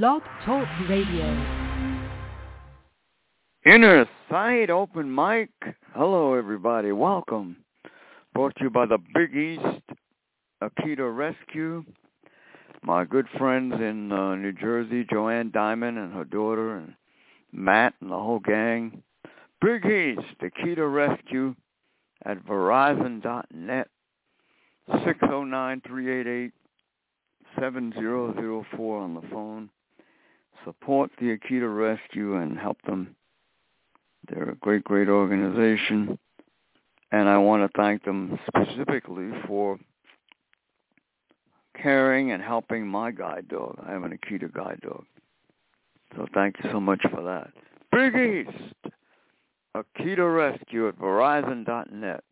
Blog Talk Radio. Inner Sight Open Mic. Hello, everybody. Welcome. Brought to you by the Big East Akita Rescue. My good friends in uh, New Jersey, Joanne Diamond and her daughter, and Matt and the whole gang. Big East Akita Rescue at Verizon.net. 609-388-7004 on the phone. Support the Akita Rescue and help them. They're a great, great organization. And I want to thank them specifically for caring and helping my guide dog. I have an Akita guide dog. So thank you so much for that. Big East, Akita Rescue at Verizon.net.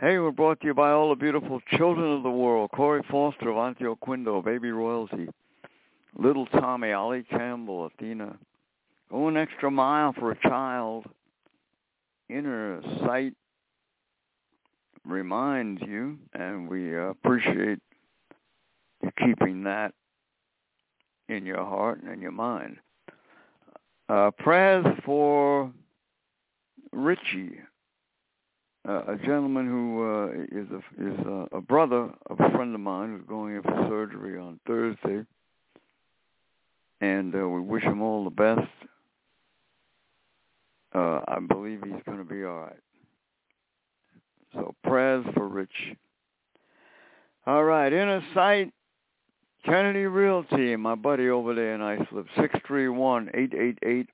Hey, we're brought to you by all the beautiful children of the world. Corey Foster, Avantio Quindo, Baby Royalty, Little Tommy, Ollie Campbell, Athena. Go an extra mile for a child. Inner sight reminds you, and we appreciate you keeping that in your heart and in your mind. Uh, prayers for Richie, uh, a gentleman who uh, is a is a, a brother of a friend of mine who's going in for surgery on Thursday, and uh, we wish him all the best. Uh, I believe he's going to be all right. So prayers for Rich. All right, inner sight, Kennedy Realty, my buddy over there in Islip, six three one eight eight eight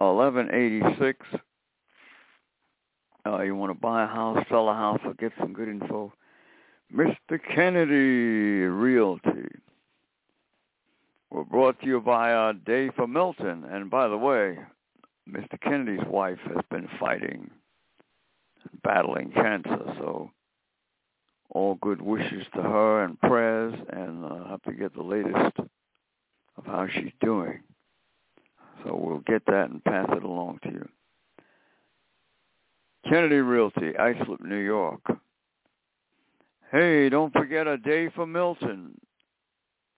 eleven eighty six. Uh, you want to buy a house, sell a house, or get some good info, Mr. Kennedy Realty. We're brought to you by uh, Dave for Milton. And by the way, Mr. Kennedy's wife has been fighting, battling cancer, so all good wishes to her and prayers, and uh, have to get the latest of how she's doing. So we'll get that and pass it along to you. Kennedy Realty, Islip, New York. Hey, don't forget a day for Milton.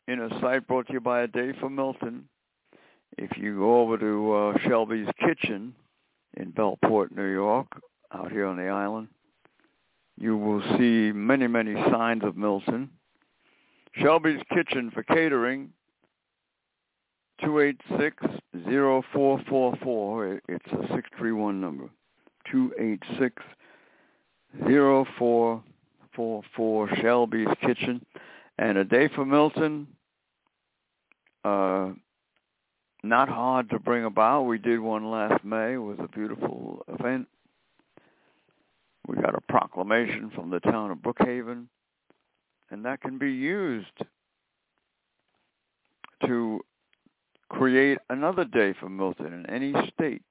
In a site brought to you by a day for Milton. If you go over to uh, Shelby's Kitchen in Bellport, New York, out here on the island, you will see many, many signs of Milton. Shelby's Kitchen for catering, 286-0444. It's a 631 number. 286-0444 Shelby's Kitchen. And a day for Milton, uh, not hard to bring about. We did one last May. It was a beautiful event. We got a proclamation from the town of Brookhaven, and that can be used to create another day for Milton in any state.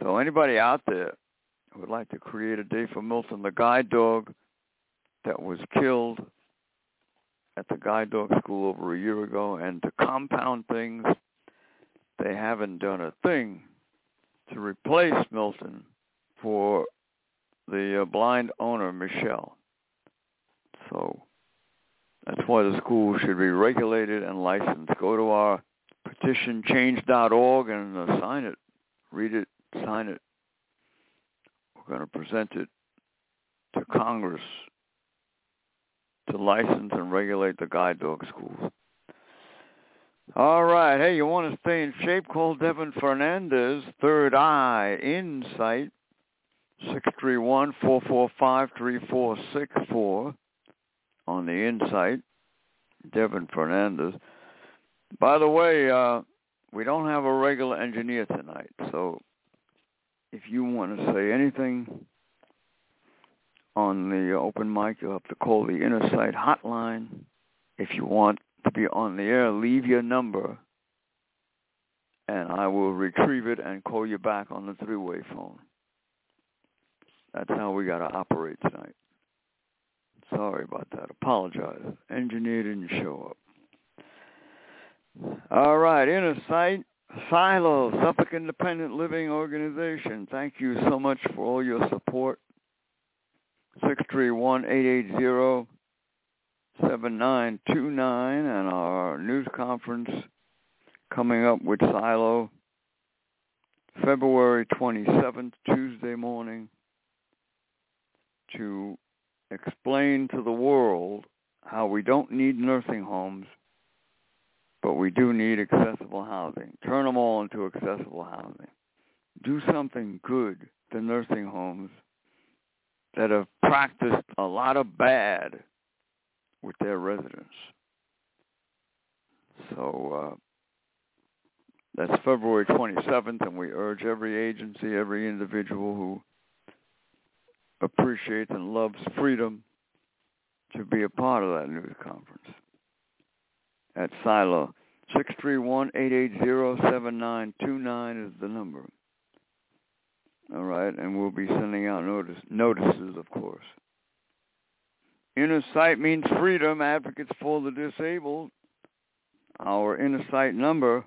So anybody out there who would like to create a day for Milton, the guide dog that was killed at the guide dog school over a year ago, and to compound things, they haven't done a thing to replace Milton for the uh, blind owner, Michelle. So that's why the school should be regulated and licensed. Go to our petitionchange.org and uh, sign it, read it, sign it. We're going to present it to Congress to license and regulate the guide dog schools. All right. Hey, you want to stay in shape? Call Devin Fernandez, Third Eye Insight, 631-445-3464 on the Insight. Devin Fernandez. By the way, uh, we don't have a regular engineer tonight, so if you want to say anything on the open mic, you'll have to call the Inner Sight hotline. If you want to be on the air, leave your number, and I will retrieve it and call you back on the three-way phone. That's how we got to operate tonight. Sorry about that. Apologize. Engineer didn't show up. All right, Inner Sight, Silo, Suffolk Independent Living Organization. Thank you so much for all your support. 631-880-6004. 7929 and our news conference coming up with Silo February 27th, Tuesday morning, to explain to the world how we don't need nursing homes, but we do need accessible housing. Turn them all into accessible housing. Do something good to nursing homes that have practiced a lot of bad with their residents. So uh, that's February 27th, and we urge every agency, every individual who appreciates and loves freedom to be a part of that news conference at Silo. 631-880-7929 is the number. All right, and we'll be sending out notice, notices, of course. Inner sight means freedom, advocates for the disabled. Our inner sight number,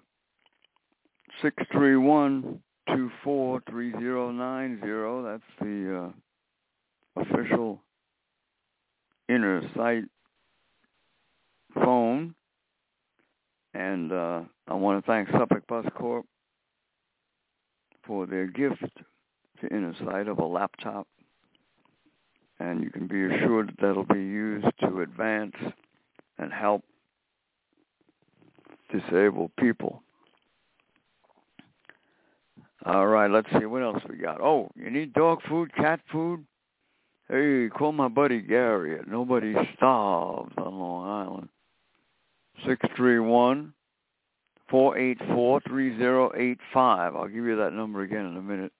631-243090. That's the uh, official inner sight phone. And uh, I want to thank Suffolk Bus Corp for their gift Sight of a laptop. And you can be assured that that'll be used to advance and help disabled people. All right, let's see what else we got. Oh, you need dog food, cat food? Hey, call my buddy Gary at Nobody Starves on Long Island. Six three one four eight four three zero eight five. I'll give you that number again in a minute.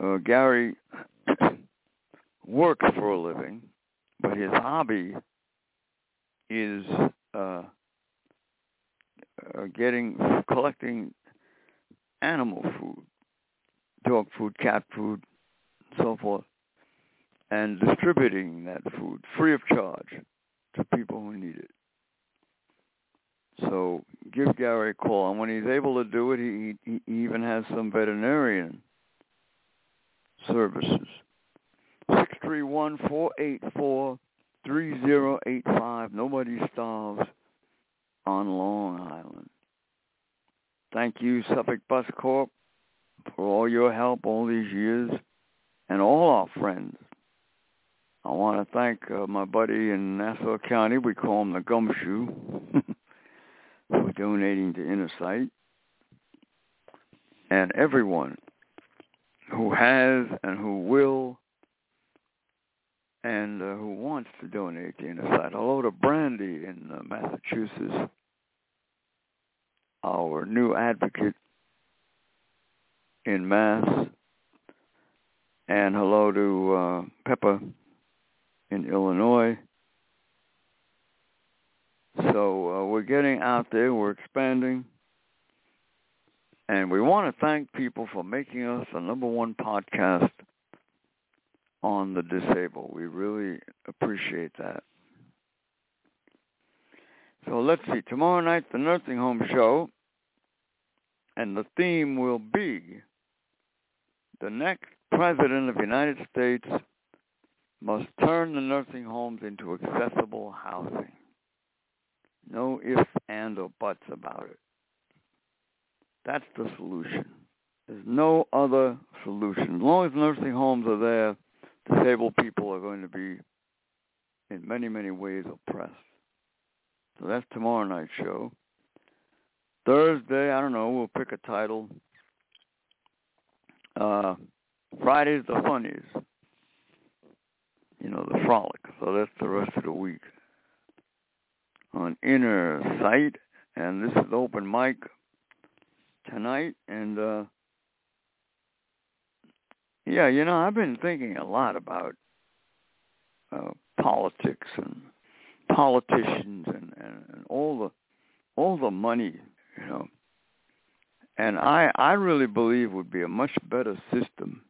Uh, Gary works for a living, but his hobby is uh, uh, getting collecting animal food, dog food, cat food, and so forth, and distributing that food free of charge to people who need it. So give Gary a call, and when he's able to do it, he, he even has some veterinarian services. Six three one four eight four three zero eight five. Nobody starves on Long Island. Thank you, Suffolk Bus Corp, for all your help all these years, and all our friends. I want to thank uh, my buddy in Nassau County. We call him the Gumshoe for donating to Inner Sight, and everyone who has and who will and uh, who wants to donate to Sight. Hello to Brandy in uh, Massachusetts, our new advocate in Mass. And hello to uh, Pepper in Illinois. So uh, we're getting out there. We're expanding. And we want to thank people for making us the number one podcast on the disabled. We really appreciate that. So let's see. Tomorrow night, the nursing home show, and the theme will be the next president of the United States must turn the nursing homes into accessible housing. No ifs, and, or buts about it. That's the solution. There's no other solution. As long as nursing homes are there, disabled people are going to be in many, many ways oppressed. So that's tomorrow night's show. Thursday, I don't know, we'll pick a title. Uh, Friday's the funnies. You know, the frolic. So that's the rest of the week. On Inner Sight, and this is open mic tonight and uh yeah, you know, I've been thinking a lot about uh politics and politicians and, and, and all the all the money, you know. And I I really believe would be a much better system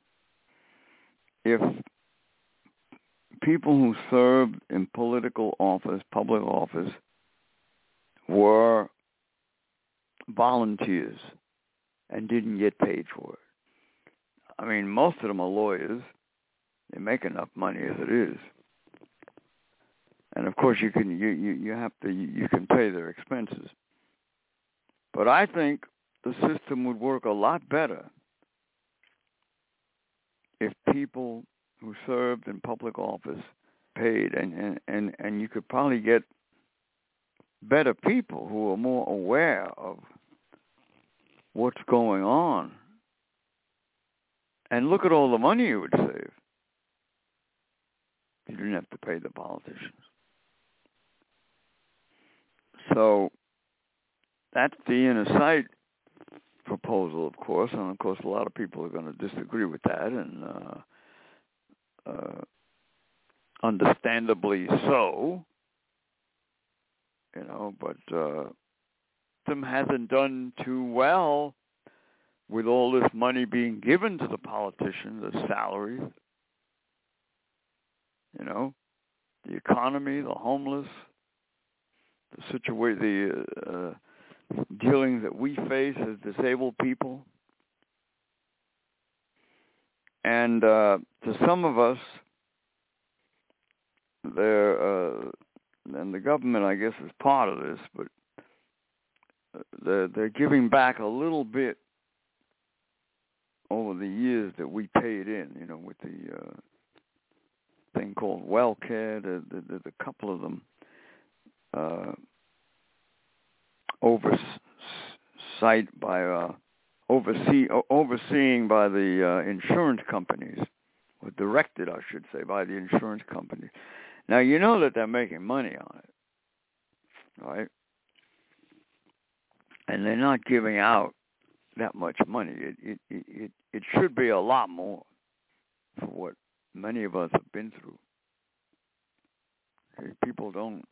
if people who served in political office, public office, were volunteers and didn't get paid for it. I mean, most of them are lawyers. They make enough money as it is. and of course you can you you, you have to you can pay their expenses. But I think the system would work a lot better if people who served in public office paid and and and, and you could probably get better people who are more aware of what's going on. And look at all the money you would save. You didn't have to pay the politicians. So that's the inner sight proposal, of course, and of course a lot of people are going to disagree with that, and uh, uh, understandably so. You know, but uh, system hasn't done too well with all this money being given to the politicians, the salaries. You know, the economy, the homeless, the situation, the uh, dealings that we face as disabled people. And uh, to some of us, there, uh, and the government, I guess, is part of this, but they're, they're giving back a little bit over the years that we paid in, you know, with the uh, thing called WellCare. There's, there's a couple of them. Uh, oversight by uh, oversee overseeing by the uh, insurance companies, or directed, I should say, by the insurance companies. Now you know that they're making money on it, right? And they're not giving out that much money. It it it it should be a lot more for what many of us have been through. People don't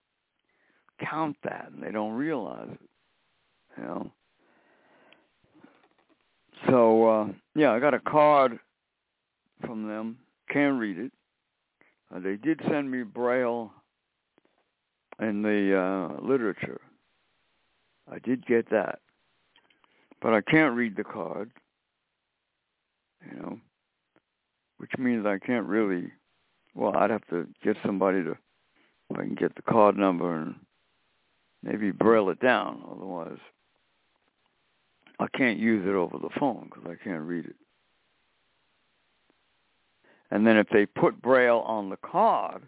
count that and they don't realize it. You know. So uh yeah, I got a card from them. Can't read it. Uh, they did send me braille in the uh literature. I did get that. But I can't read the card. You know. Which means I can't really well, I'd have to get somebody to if I can get the card number and maybe braille it down. Otherwise, I can't use it over the phone because I can't read it. And then if they put braille on the card,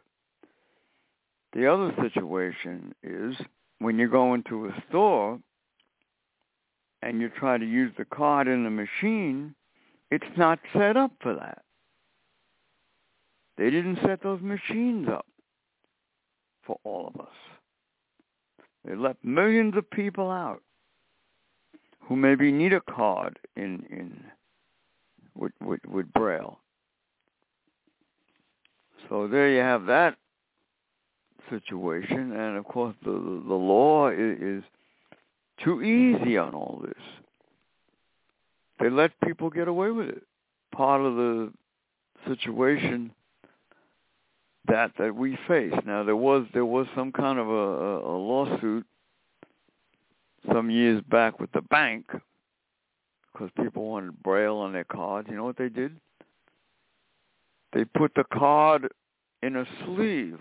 the other situation is when you go into a store and you try to use the card in the machine, it's not set up for that. They didn't set those machines up for all of us. They left millions of people out who maybe need a card in in with with, with Braille. So there you have that situation, and of course the the law is, is too easy on all this. They let people get away with it. Part of the situation that that we face. Now there was there was some kind of a, a, a lawsuit some years back with the bank because people wanted braille on their cards. You know what they did? They put the card in a sleeve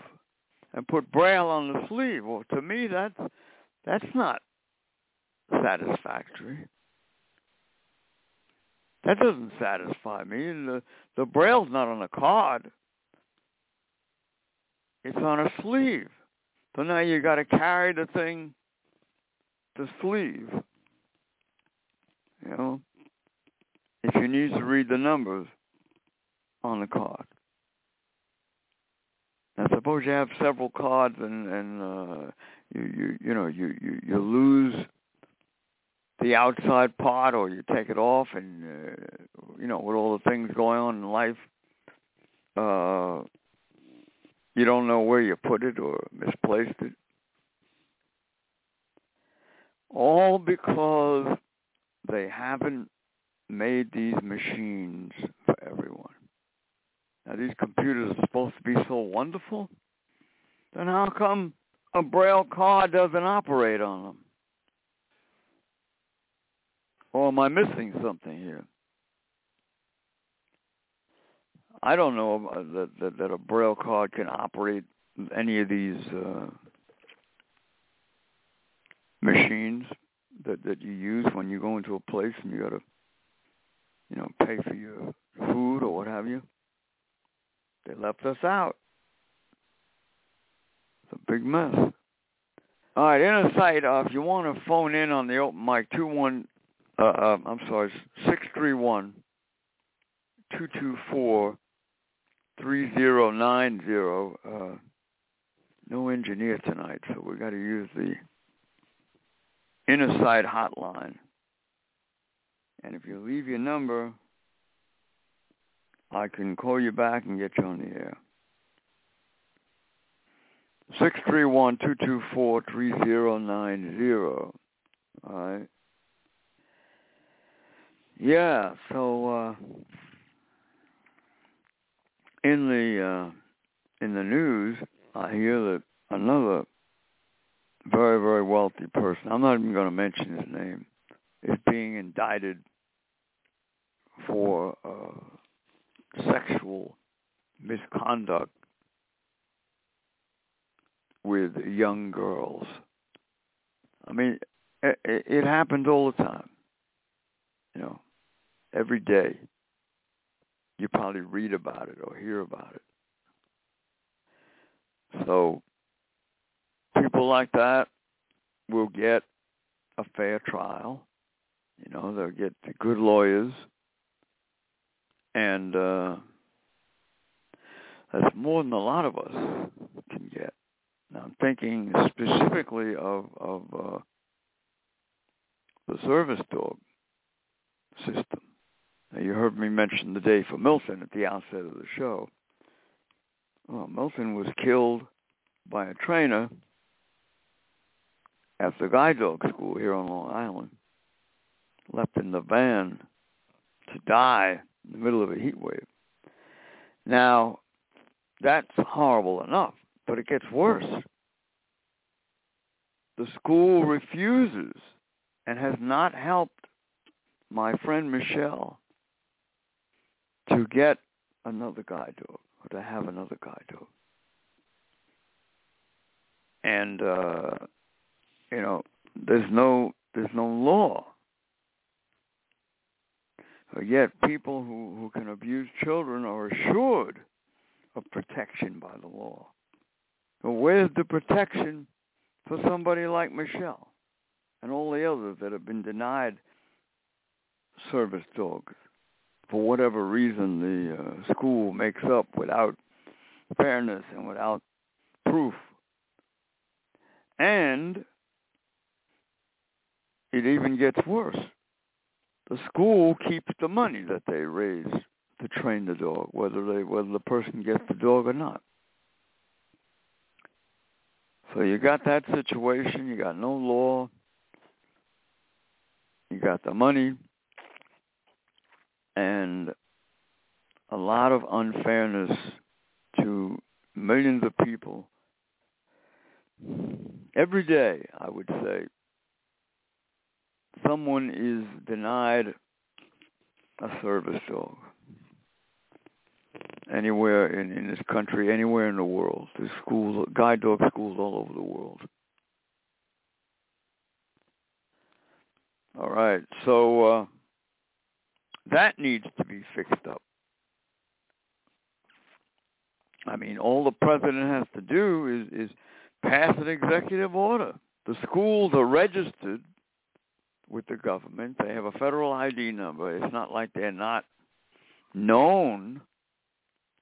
and put braille on the sleeve. Well, to me, that's that's not satisfactory. That doesn't satisfy me. The the braille's not on the card. It's on a sleeve. So now you got to carry the thing, the sleeve. You know, if you need to read the numbers on the card. Suppose you have several cards and and uh, you you you know you you you lose the outside part or you take it off and uh, you know with all the things going on in life uh you don't know where you put it or misplaced it. All because they haven't made these machines for everyone. Now these computers are supposed to be so wonderful. Then how come a braille card doesn't operate on them? Or am I missing something here? I don't know that, that, that a braille card can operate any of these uh, machines that that you use when you go into a place and you got to, you know, pay for your food or what have you. They left us out. It's a big mess. All right, inner sight, uh, if you want to phone in on the open mic, two one, uh, uh, I'm sorry, six three one two two four three zero nine zero. Uh, no engineer tonight, so we got to use the inner sight hotline. And if you leave your number, I can call you back and get you on the air. Six three one two two four three zero nine zero. All right. Yeah. So uh, in the uh, in the news, I hear that another very very wealthy person. I'm not even going to mention his name. Is being indicted for uh, sexual misconduct with young girls. I mean, it, it happens all the time. You know, every day. You probably read about it or hear about it. So people like that will get a fair trial. You know, they'll get the good lawyers, and uh, that's more than a lot of us can get. Now, I'm thinking specifically of of uh, the service dog system. Now, you heard me mention the day for Milton at the outset of the show. Well, Milton was killed by a trainer at the guide dog school here on Long Island, left in the van to die in the middle of a heat wave. Now, that's horrible enough, but it gets worse. The school refuses and has not helped my friend Michelle to get another guide dog or to have another guide dog. And uh you know, there's no there's no law. But yet people who, who can abuse children are assured of protection by the law. But where's the protection for somebody like Michelle and all the others that have been denied service dogs for whatever reason the uh, school makes up without fairness and without proof. And it even gets worse. The school keeps the money that they raise to train the dog, whether they whether the person gets the dog or not. So you got that situation, you got no law, you got the money, and a lot of unfairness to millions of people every day, I would say, someone is denied a service dog anywhere in, in this country, anywhere in the world. There's schools, guide dog schools all over the world. All right, so uh, that needs to be fixed up. I mean, all the president has to do is, is pass an executive order. The schools are registered with the government. They have a federal ID number. It's not like they're not known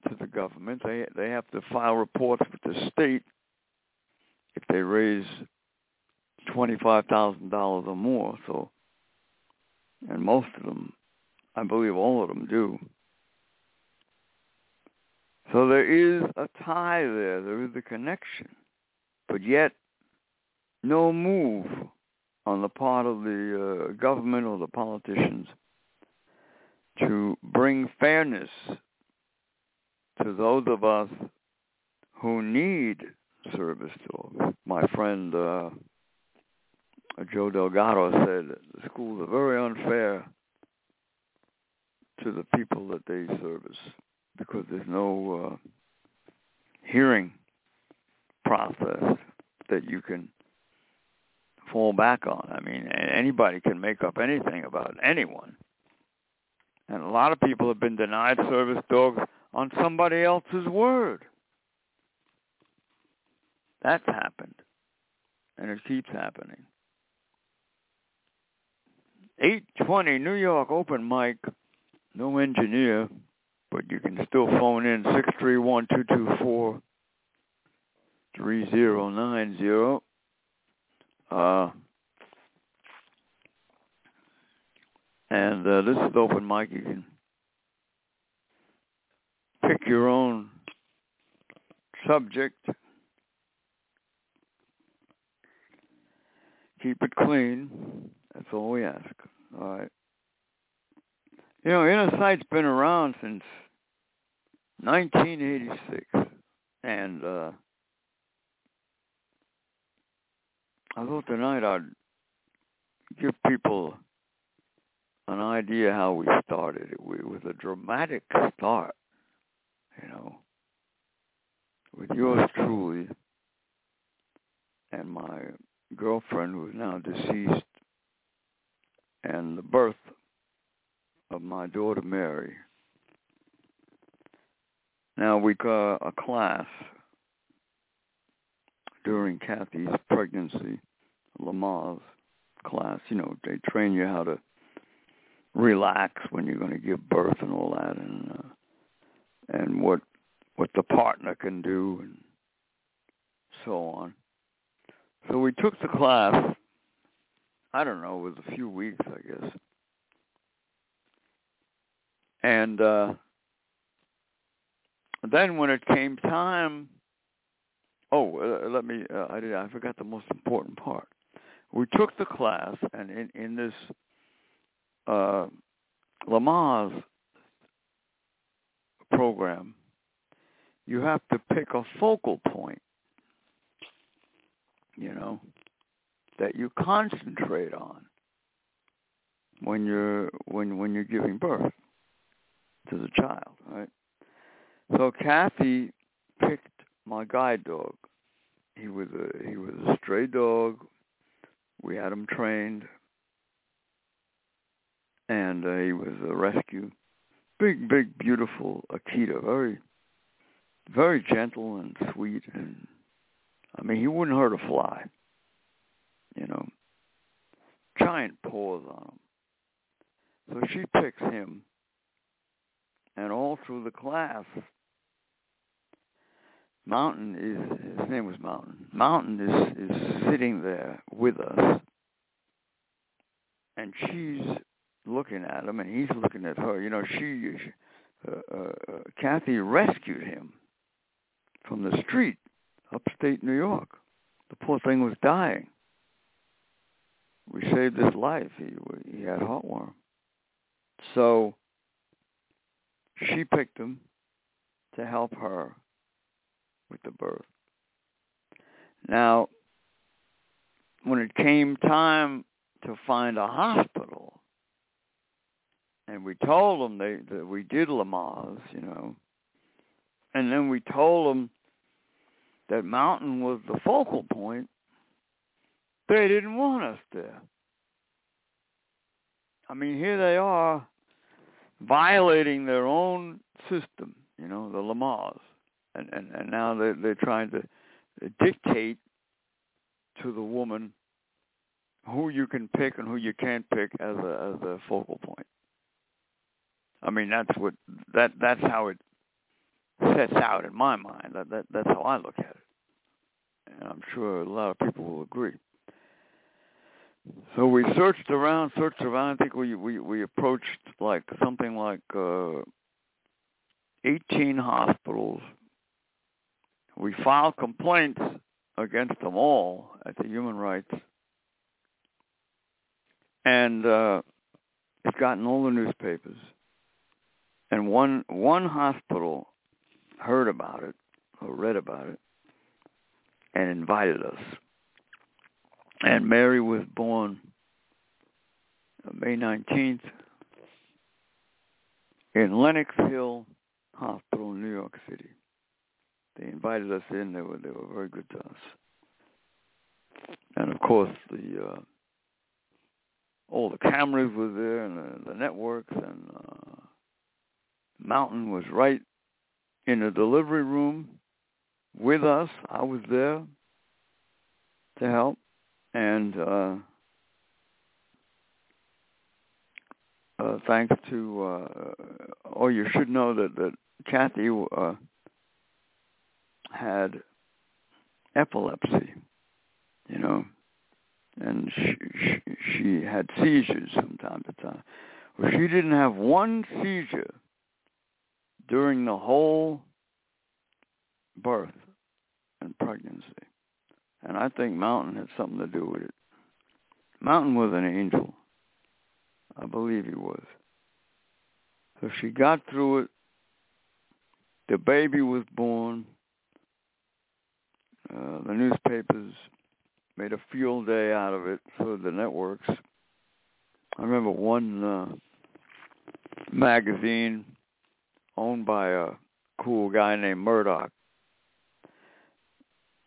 to the government. They they have to file reports with the state if they raise twenty five thousand dollars or more. So, and most of them, I believe, all of them do. So there is a tie there. There is a connection, but yet no move on the part of the uh, government or the politicians to bring fairness to those of us who need service dogs. My friend uh, Joe Delgado said the schools are very unfair to the people that they service because there's no uh, hearing process that you can fall back on. I mean, anybody can make up anything about anyone. And a lot of people have been denied service dogs on somebody else's word. That's happened. And it keeps happening. 820 New York open mic. No engineer, but you can still phone in 631-224 3090. Uh, and uh, this is open mic. You can pick your own subject. Keep it clean. That's all we ask. All right. You know, Inner Sight's been around since 1986, and uh, I thought tonight I'd give people an idea how we started. It was a dramatic start, you know, with yours truly and my girlfriend who is now deceased and the birth of my daughter Mary. Now we got a class during Kathy's pregnancy Lamaze class. You know, they train you how to relax when you're going to give birth and all that, and uh, and what what the partner can do, and so on. So we took the class. I don't know, it was a few weeks, I guess. And uh then when it came time oh uh, let me uh, I did I forgot the most important part we took the class, and in, in this uh, Lamaze program, you have to pick a focal point, you know, that you concentrate on when you're when when you're giving birth to the child, right? So Kathy picked my guide dog. He was a he was a stray dog we had him trained, and uh, he was a rescue. Big, big, beautiful Akita. Very, very gentle and sweet, and I mean, he wouldn't hurt a fly. You know, giant paws on him. So she picks him, and all through the class, Mountain is his name was Mountain. Mountain is is sitting there with us, and she's looking at him, and he's looking at her. You know, she, uh, uh, uh, Kathy rescued him from the street, upstate New York. The poor thing was dying. We saved his life. He he had heartworm. So she picked him to help her with the birth. Now, when it came time to find a hospital, and we told them they, that we did Lamaze, you know, and then we told them that Mountain was the focal point, they didn't want us there. I mean, here they are violating their own system, you know, the Lamaze and and, and now they're they're trying to dictate to the woman who you can pick and who you can't pick as a as a focal point. I mean that's what that that's how it sets out in my mind. That that that's how I look at it. And I'm sure a lot of people will agree. So we searched around, searched around. I think we we we approached like something like uh 18 hospitals we filed complaints against them all at the human rights, and uh, it's gotten all the newspapers. And one one hospital heard about it or read about it and invited us. And Mary was born May 19th in Lenox Hill Hospital, New York City they invited us in. They were they were very good to us. And of course, the uh, all the cameras were there and the, the networks and uh, Mountain was right in the delivery room with us. I was there to help and uh, uh, thanks to uh, oh you should know that that Kathy uh, had epilepsy, you know, and she, she, she had seizures from time to time. Well, she didn't have one seizure during the whole birth and pregnancy. And I think Mountain had something to do with it. Mountain was an angel. I believe he was. So she got through it. The baby was born. Uh, the newspapers made a fuel day out of it for the networks. I remember one uh, magazine owned by a cool guy named Murdoch,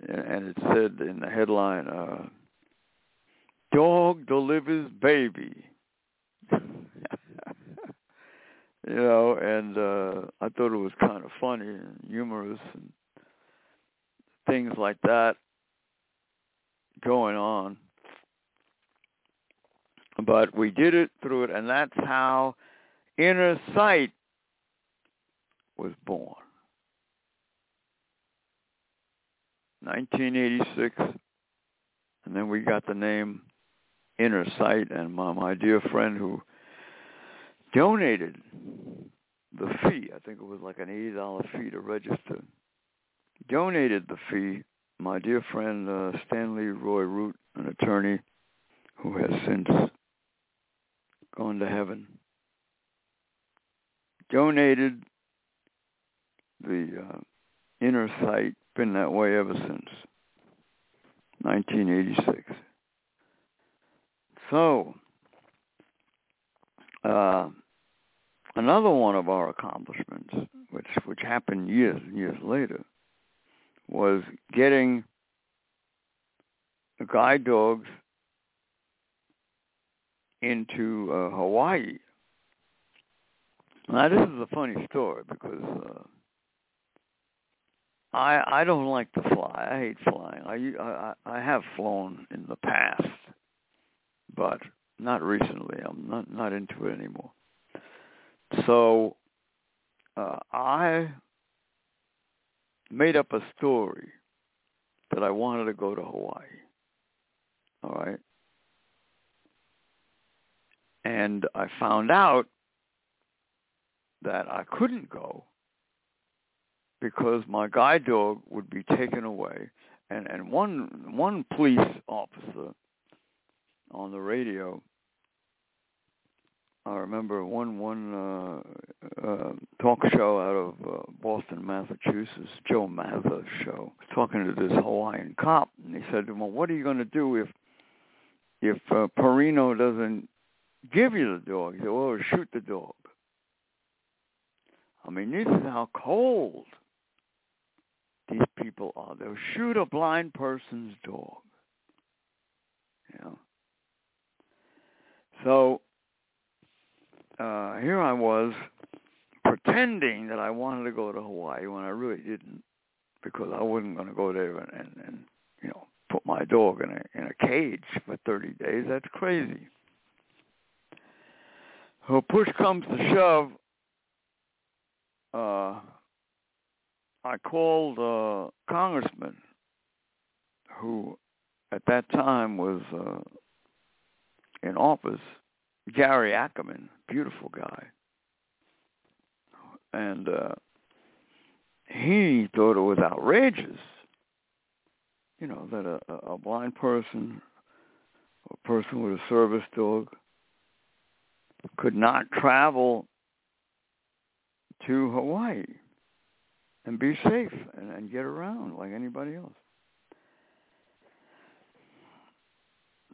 and it said in the headline, uh, "Dog delivers baby." you know, and uh I thought it was kind of funny and humorous and things like that going on. But we did it through it, and that's how Inner Sight was born. 1986, and then we got the name Inner Sight, and my, my dear friend who donated the fee, I think it was like an $80 fee to register, donated the fee, my dear friend uh, Stanley Roy Root, an attorney who has since gone to heaven, donated the uh, inner sight, been that way ever since 1986. So, uh, another one of our accomplishments, which which happened years and years later, was getting the guide dogs into uh, Hawaii. Now this is a funny story because uh, I I don't like to fly. I hate flying. I I I have flown in the past, but not recently. I'm not not into it anymore. So uh, I made up a story that I wanted to go to Hawaii. All right. And I found out that I couldn't go because my guide dog would be taken away and and one one police officer on the radio I remember one one uh, uh, talk show out of uh, Boston, Massachusetts, Joe Mazza show, talking to this Hawaiian cop, and he said, to him, "Well, what are you going to do if if uh, Perino doesn't give you the dog?" He said, "Well, shoot the dog." I mean, this is how cold these people are. They'll shoot a blind person's dog. You know. So uh, here I was pretending that I wanted to go to Hawaii when I really didn't, because I wasn't going to go there and, and, and you know put my dog in a in a cage for 30 days. That's crazy. So push comes to shove. Uh, I called a congressman who at that time was uh, in office, Gary Ackerman, beautiful guy. And uh, he thought it was outrageous, you know, that a, a blind person, a person with a service dog, could not travel to Hawaii and be safe and, and get around like anybody else.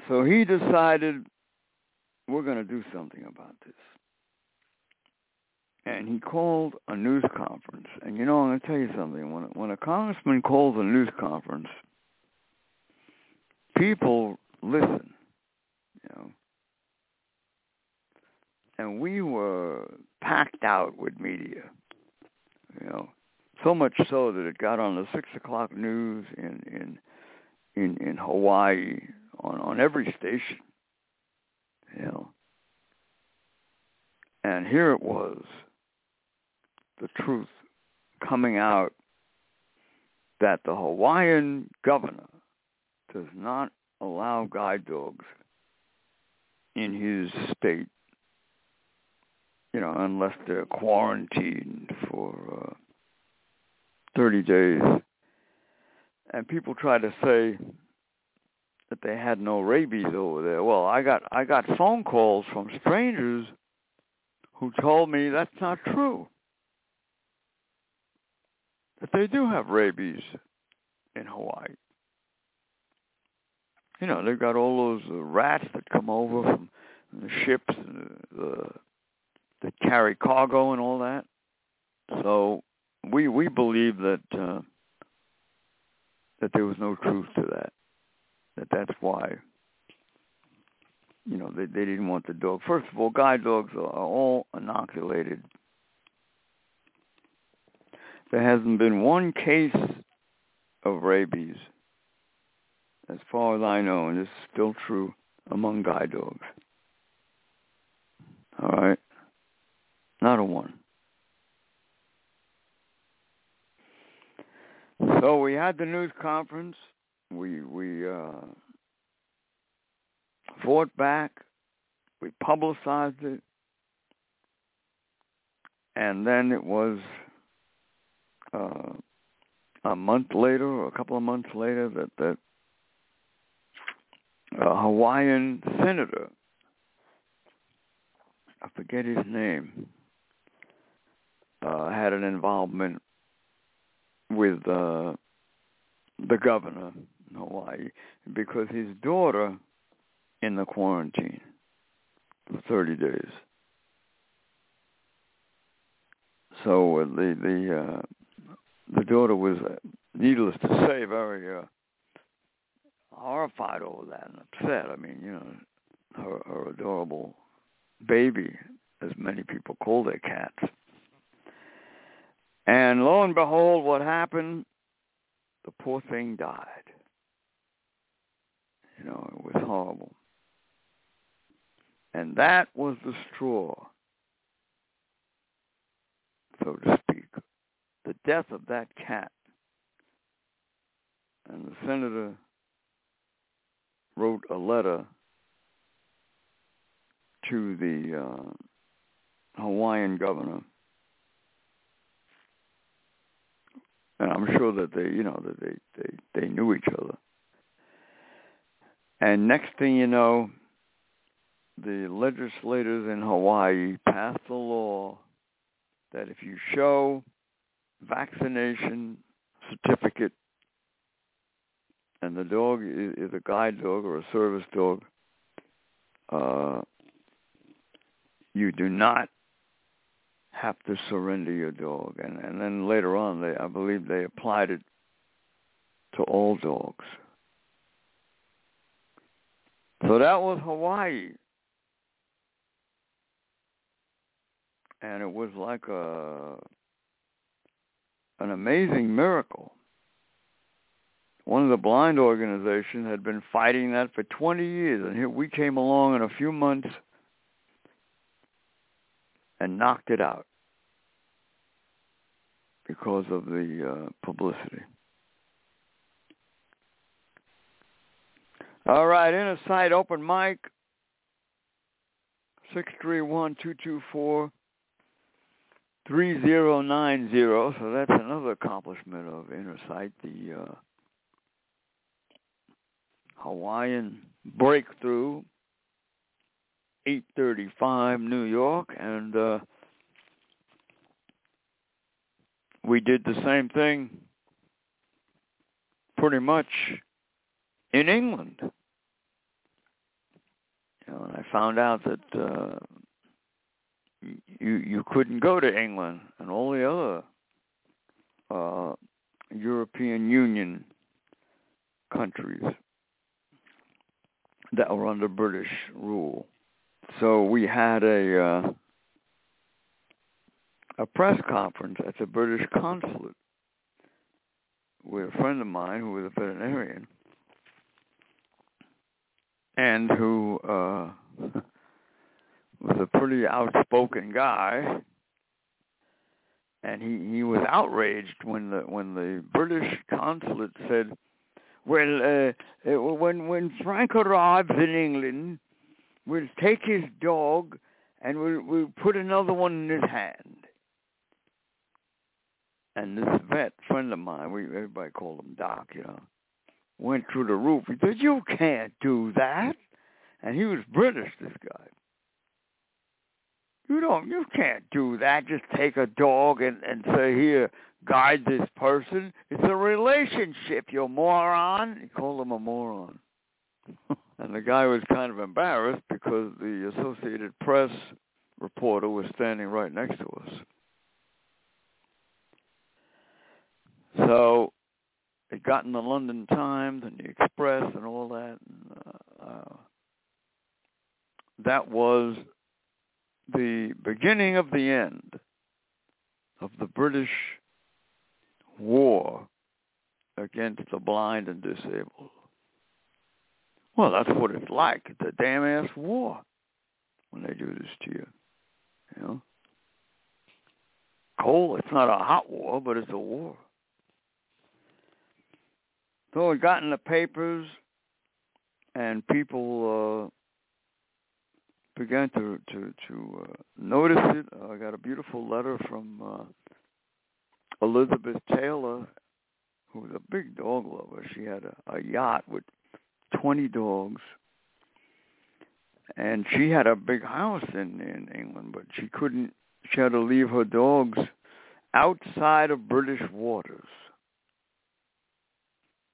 So he decided we're going to do something about this. and hmm. he called a news conference. And you know, I'm going to tell you something. When when a congressman calls a news conference, people listen. You know, and we were packed out with media. You know, so much so that it got on the six o'clock news in in in, in Hawaii on on every station. You know, and here it was, the truth coming out that the Hawaiian governor does not allow guide dogs in his state you know, unless they're quarantined for uh, 30 days. And people try to say that they had no rabies over there. Well, I got I got phone calls from strangers who told me that's not true. That they do have rabies in Hawaii. You know, they've got all those uh, rats that come over from the ships and the that carry cargo and all that. So we we believe that uh, that there was no truth to that. That that's why you know they they didn't want the dog. First of all, guide dogs are all inoculated. There hasn't been one case of rabies, as far as I know, and this is still true among guide dogs. All right. Not a one. So we had the news conference. We we uh, fought back. We publicized it, and then it was uh, a month later, or a couple of months later, that that a Hawaiian senator, I forget his name, uh, had an involvement with uh, the governor Hawaii because his daughter in the quarantine for 30 days. So uh, the the uh, the daughter was, uh, needless to say, very uh, horrified over that and upset. I mean, you know, her, her adorable baby, as many people call their cats, and lo and behold, what happened? The poor thing died. You know, it was horrible. And that was the straw, so to speak. The death of that cat. And the senator wrote a letter to the uh, Hawaiian governor and I'm sure that they, you know, that they they they knew each other. And next thing you know, the legislators in Hawaii passed a law that if you show vaccination certificate and the dog is, a guide dog or a service dog, uh, you do not have to surrender your dog. And, and then later on, they, I believe they applied it to all dogs. So that was Hawaii. And it was like a an amazing miracle. One of the blind organizations had been fighting that for 20 years, and here we came along in a few months and knocked it out because of the uh, publicity. All right, inner sight open mic, 631-224-3090. So that's another accomplishment of inner sight, the uh, Hawaiian breakthrough 835 New York, and uh, we did the same thing pretty much in England. You know, and I found out that uh, you you couldn't go to England and all the other uh, European Union countries that were under British rule. So we had a uh, a press conference at the British consulate with a friend of mine who was a veterinarian and who uh, was a pretty outspoken guy. And he he was outraged when the when the British consulate said well uh, uh when when Frank arrives in England we'll take his dog and we'll we'll put another one in his hand. And this vet friend of mine, we everybody called him Doc, you know, went through the roof. He said, "You can't do that," and he was British. This guy. You don't. You can't do that. Just take a dog and and say, "Here, guide this person." It's a relationship, you moron. He called him a moron. and the guy was kind of embarrassed because the Associated Press reporter was standing right next to us. So it got in the London Times and the Express and all that. And, uh, uh, that was the beginning of the end of the British war against the blind and disabled. Well, that's what it's like. It's a damn ass war when they do this to you. You know? Cold, it's not a hot war, but it's a war. So it got in the papers, and people uh, began to to to uh, notice it. I got a beautiful letter from uh, Elizabeth Taylor, who was a big dog lover. She had a, a yacht with 20 dogs, and she had a big house in in England, but she couldn't. She had to leave her dogs outside of British waters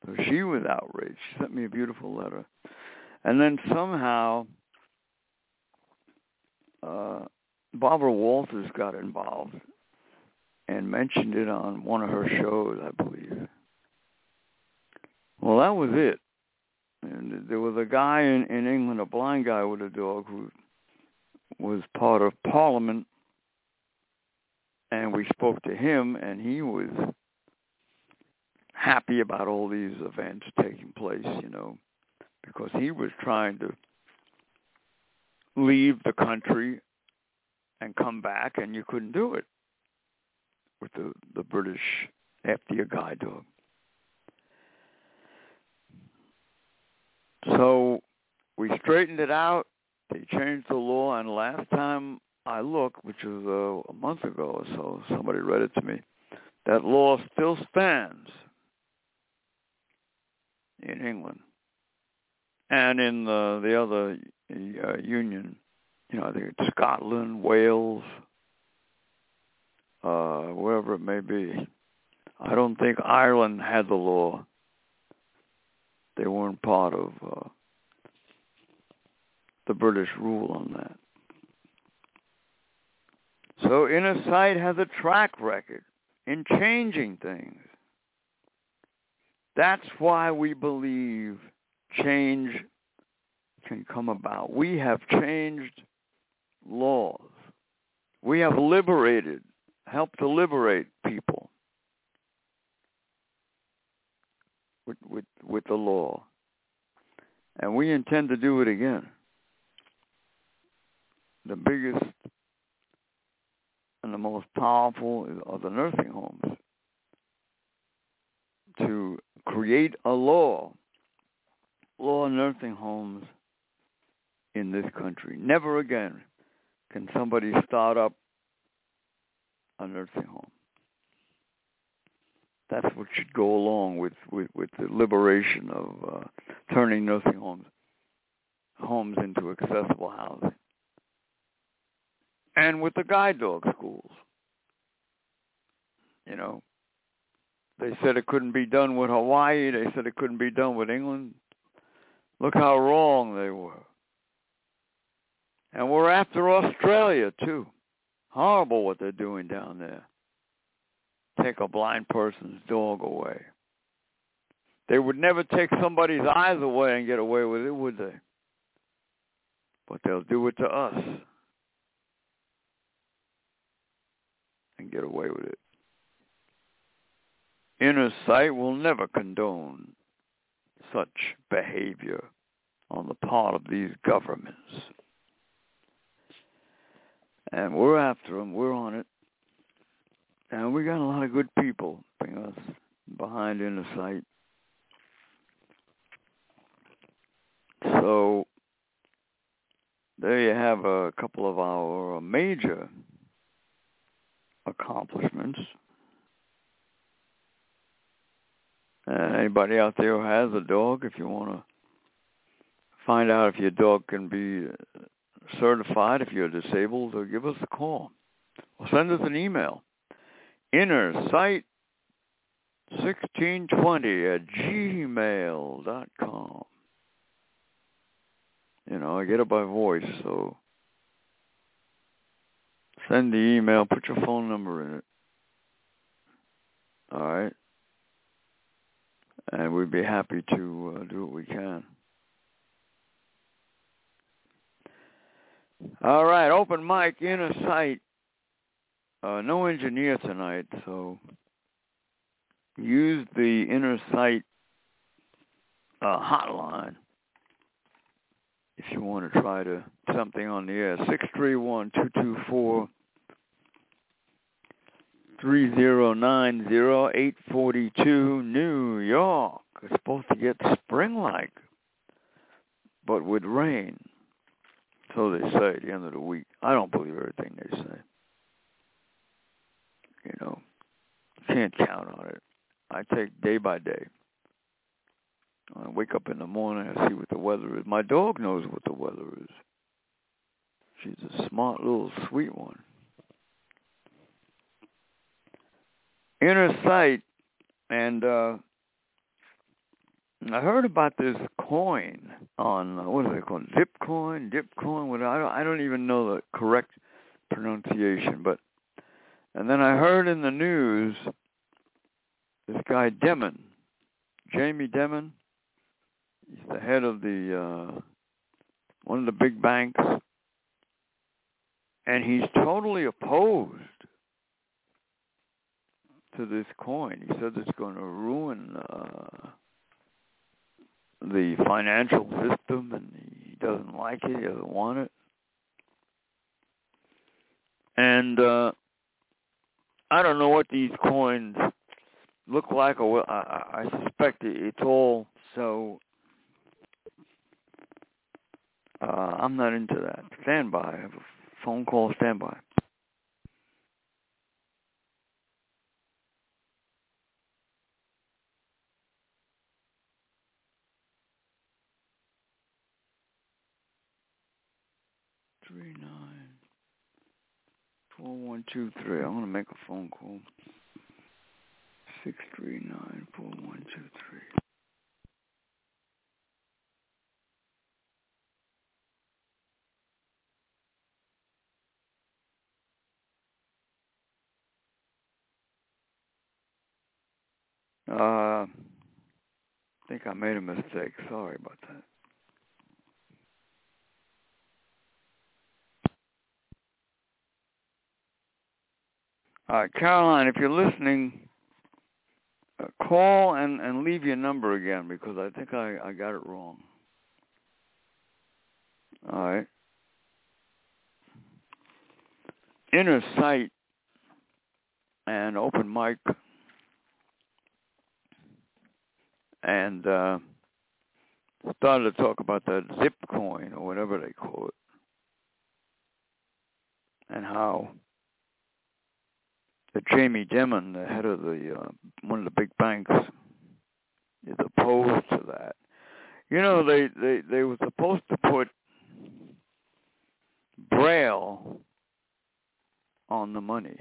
so she was outraged. She sent me a beautiful letter. And then somehow uh, Barbara Walters got involved and mentioned it on one of her shows, I believe. Well, that was it. And there was a guy in, in England, a blind guy with a dog who was part of Parliament, and we spoke to him, and he was happy about all these events taking place, you know, because he was trying to leave the country and come back, and you couldn't do it with the the British after your guide dog. So we straightened it out. They changed the law, and last time I looked, which was uh, a month ago or so, somebody read it to me. That law still stands in England and in the the other uh, union, you know, I think it's Scotland, Wales, uh, wherever it may be. I don't think Ireland had the law. They weren't part of uh, the British rule on that. So Inner Sight has a track record in changing things. That's why we believe change can come about. We have changed laws. We have liberated, helped to liberate people with, with, with the law. And we intend to do it again. The biggest and the most powerful are the nursing homes to create a law, law on nursing homes in this country. Never again can somebody start up a nursing home. That's what should go along with, with, with the liberation of uh, turning nursing homes homes into accessible housing. And with the guide dog schools. You know, they said it couldn't be done with Hawaii. They said it couldn't be done with England. Look how wrong they were. And we're after Australia, too. Horrible what they're doing down there. Take a blind person's dog away. They would never take somebody's eyes away and get away with it, would they? But they'll do it to us and get away with it. Inner sight will never condone such behavior on the part of these governments. And we're after them. We're on it. And we got a lot of good people us behind inner sight. So there you have a couple of our major accomplishments. And anybody out there who has a dog, if you want to find out if your dog can be certified, if you're disabled, or give us a call. Or send us an email. Innersight 1620 at gmail dot com. You know, I get it by voice, so send the email, put your phone number in it. All right. And we'd be happy to uh, do what we can. All right, open mic, inner sight. Uh, no engineer tonight, so use the inner sight uh, hotline if you want to try to something on the air. Six three one two two four three zero nine zero eight forty two New York. It's supposed to get spring like, but with rain. So they say at the end of the week. I don't believe everything they say. You know, can't count on it. I take day by day. I wake up in the morning, I see what the weather is. My dog knows what the weather is. She's a smart little sweet one. Inner sight, and uh, I heard about this coin on uh, what is it called? Zipcoin, Dipcoin. What I don't, I don't even know the correct pronunciation, but and then I heard in the news this guy Dimon, Jamie Dimon. He's the head of the uh, one of the big banks, and he's totally opposed to this coin. He says it's going to ruin. Uh, the financial system and he doesn't like it, he doesn't want it. And uh I don't know what these coins look like or I, I suspect it's all so uh I'm not into that. Stand by. I have a phone call standby. three nine four one two three. I'm gonna make a phone call. Six three nine four one two three. Uh, I think I made a mistake. Sorry about that. Uh, Caroline, if you're listening, uh, call and, and leave your number again because I think I, I got it wrong. All right. Inner sight and open mic and uh, started to talk about that zip coin or whatever they call it and how that Jamie Dimon, the head of the uh, one of the big banks, is opposed to that. You know, they they they were supposed to put braille on the money.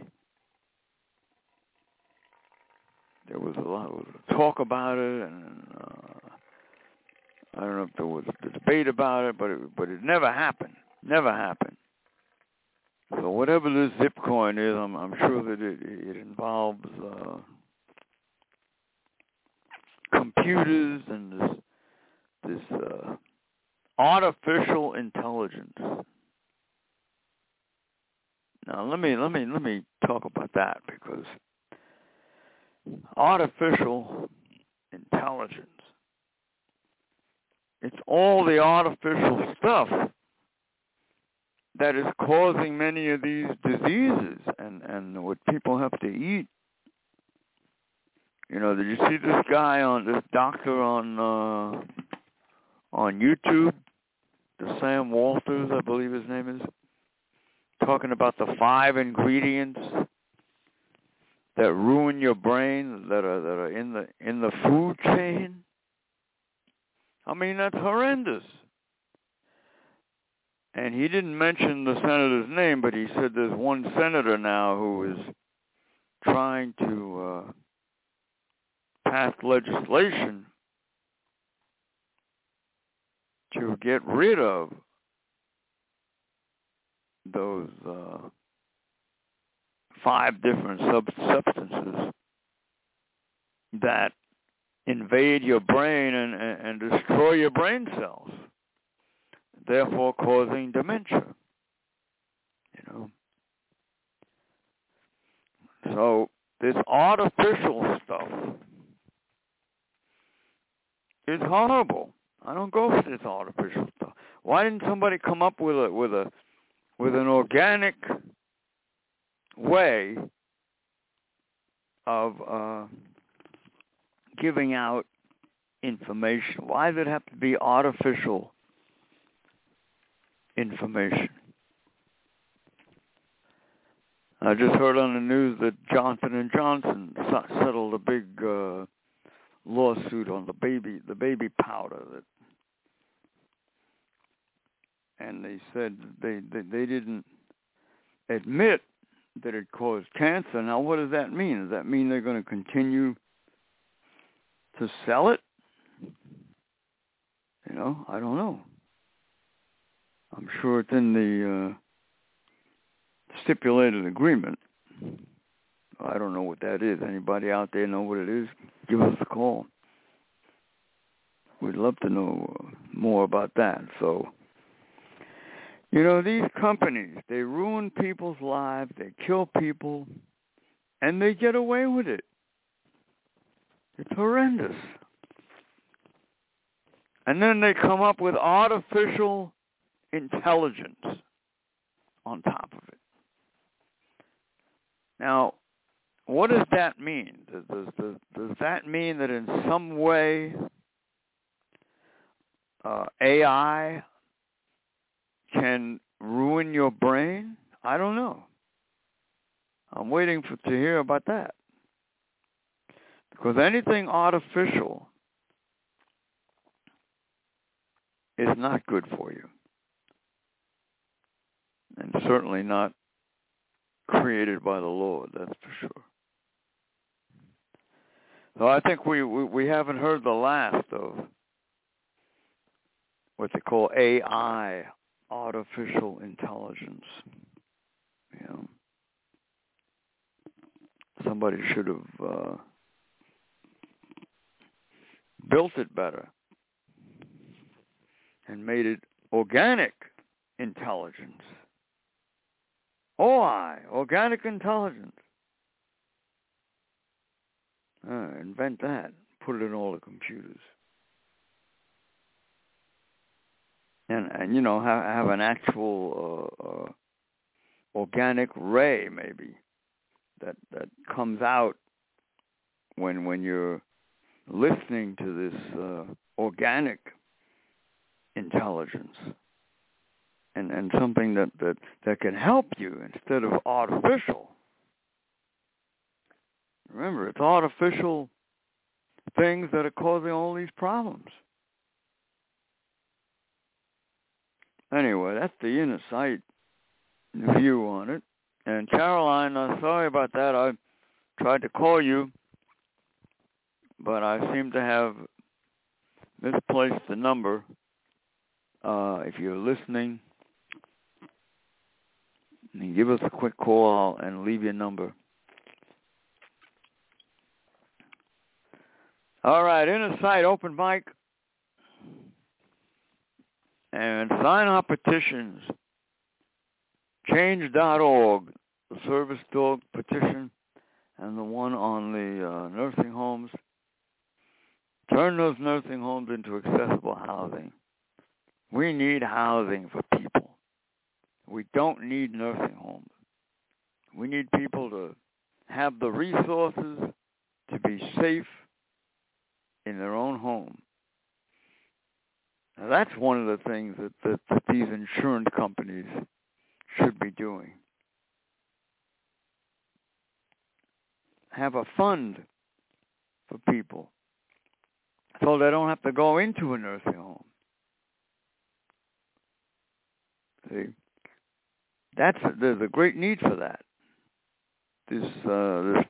There was a lot of talk about it, and uh, I don't know if there was a debate about it, but it, but it never happened. Never happened. So whatever this Zipcoin is, I'm, I'm sure that it, it involves uh, computers and this this uh, artificial intelligence. Now let me let me let me talk about that because artificial intelligence it's all the artificial stuff that is causing many of these diseases and and what people have to eat. You know did you see this guy on this doctor on uh on YouTube? The Sam Walters I believe his name is. Talking about the five ingredients that ruin your brain that are that are in the in the food chain. I mean that's horrendous and he didn't mention the senator's name, but he said there's one senator now who is trying to uh, pass legislation to get rid of those uh, five different sub- substances that invade your brain and, and, and destroy your brain cells therefore causing dementia. You know. So this artificial stuff is horrible. I don't go for this artificial stuff. Why didn't somebody come up with a with a with an organic way of uh, giving out information? Why does it have to be artificial information. I just heard on the news that Johnson and Johnson settled a big uh, lawsuit on the baby the baby powder that and they said they, they they didn't admit that it caused cancer. Now what does that mean? Does that mean they're going to continue to sell it? You know, I don't know. I'm sure it's in the uh, stipulated agreement. I don't know what that is. Anybody out there know what it is? Give us a call. We'd love to know uh, more about that. So, you know, these companies, they ruin people's lives, they kill people, and they get away with it. It's horrendous. And then they come up with artificial intelligence on top of it. Now, what does that mean? Does, does, does that mean that in some way uh, AI can ruin your brain? I don't know. I'm waiting for to hear about that. Because anything artificial is not good for you and certainly not created by the Lord, that's for sure. So I think we, we, we haven't heard the last of what they call AI, artificial intelligence. You know, somebody should have uh, built it better and made it organic intelligence. OI, organic intelligence. Uh, invent that. Put it in all the computers. And, and you know, have, have an actual uh, uh, organic ray, maybe, that, that comes out when, when you're listening to this uh, organic intelligence and, and something that, that, that can help you instead of artificial. Remember, it's artificial things that are causing all these problems. Anyway, that's the inner sight view on it. And Caroline, I'm sorry about that. I tried to call you, but I seem to have misplaced the number. Uh, if you're listening, and give us a quick call and leave your number. All right, inner sight open mic. And sign our petitions. Change.org, the service dog petition, and the one on the uh, nursing homes. Turn those nursing homes into accessible housing. We need housing for. We don't need nursing homes. We need people to have the resources to be safe in their own home. Now that's one of the things that, that, that these insurance companies should be doing. Have a fund for people so they don't have to go into a nursing home. See, that's there's a great need for that. This, uh, this,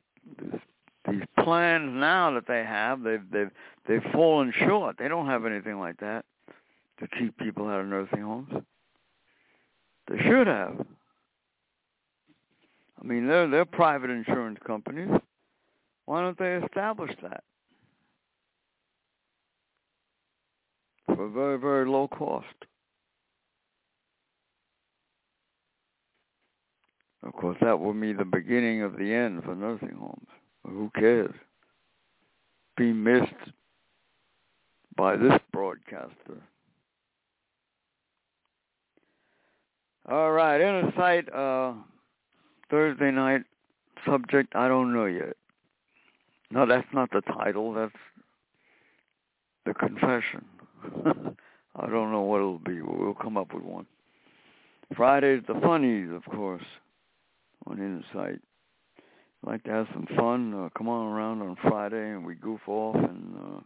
this, these plans now that they have, they've they've they've fallen short. They don't have anything like that to keep people out of nursing homes. They should have. I mean, they're they're private insurance companies. Why don't they establish that for very very low cost? Of course, that will be the beginning of the end for nursing homes. Who cares? Be missed by this broadcaster. All right, in inner sight, uh, Thursday night subject, I don't know yet. No, that's not the title. That's the confession. I don't know what it'll be. We'll come up with one. Friday's the funnies, of course, on Insight. I'd like to have some fun. Uh, come on around on Friday and we goof off and uh,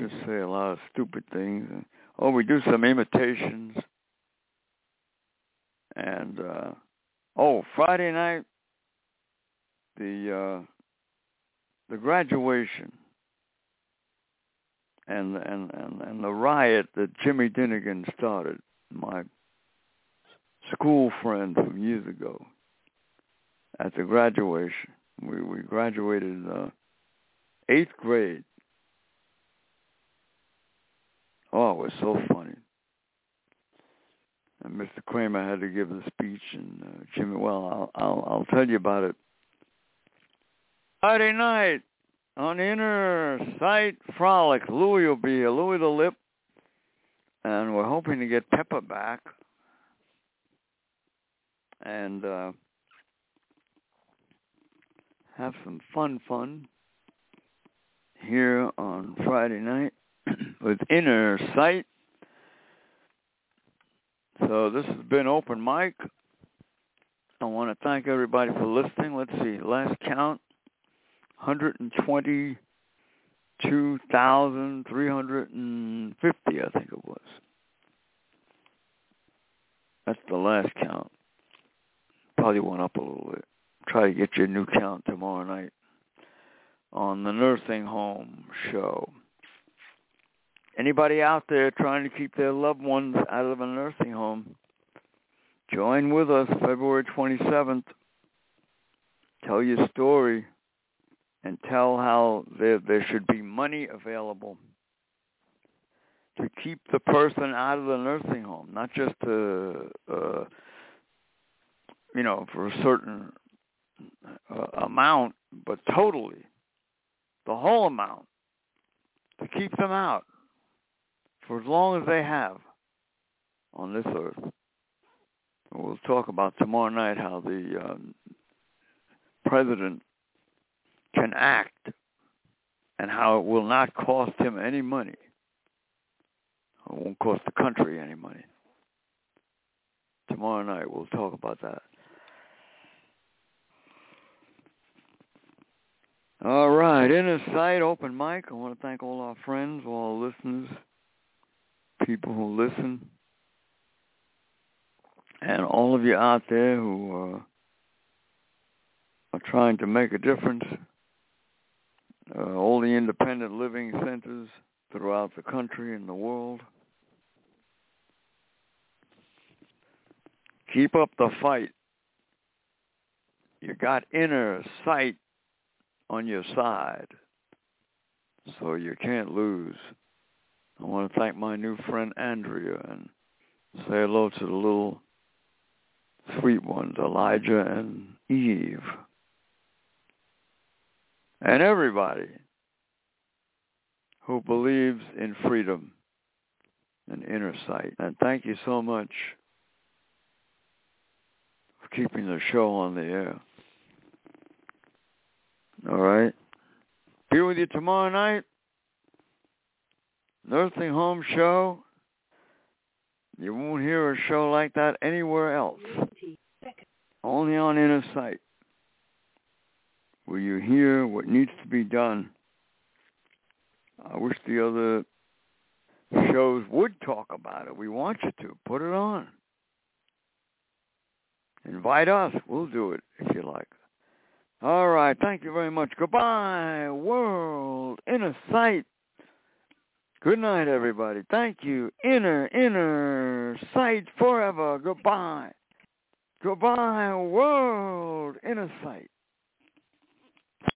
just say a lot of stupid things. Oh, we do some imitations. And uh oh, Friday night the uh the graduation and and and, and the riot that Jimmy Dinnigan started, my school friend from years ago at the graduation. We we graduated uh eighth grade Oh, it was so funny. And Mr. Kramer had to give the speech, and uh, Jimmy. Well, I'll, I'll I'll tell you about it. Friday night on Inner Sight Frolic, Louie will be here. Louie the Lip, and we're hoping to get Pepper back, and uh, have some fun, fun here on Friday night with Inner Sight. So this has been Open Mic. I want to thank everybody for listening. Let's see, last count, 122,350, I think it was. That's the last count. Probably went up a little bit. Try to get you a new count tomorrow night on the nursing home show. Anybody out there trying to keep their loved ones out of a nursing home, join with us February 27th. Tell your story and tell how there, there should be money available to keep the person out of the nursing home, not just to, uh, you know, for a certain uh, amount, but totally, the whole amount, to keep them out for as long as they have on this earth. We'll talk about tomorrow night how the um, president can act and how it will not cost him any money. It won't cost the country any money. Tomorrow night we'll talk about that. All right, inner sight, open mic. I want to thank all our friends, all our listeners people who listen, and all of you out there who uh, are trying to make a difference. Uh, all the independent living centers throughout the country and the world. Keep up the fight. You got inner sight on your side, so you can't lose. I want to thank my new friend Andrea and say hello to the little sweet ones, Elijah and Eve. And everybody who believes in freedom and inner sight. And thank you so much for keeping the show on the air. All right. Be with you tomorrow night. Nursing Home Show. You won't hear a show like that anywhere else. Only on Inner Sight will you hear what needs to be done. I wish the other shows would talk about it. We want you to. Put it on. Invite us. We'll do it if you like. All right. Thank you very much. Goodbye, world. Inner sight. Good night, everybody. Thank you. Inner, inner sight forever. Goodbye. Goodbye, world. Inner sight.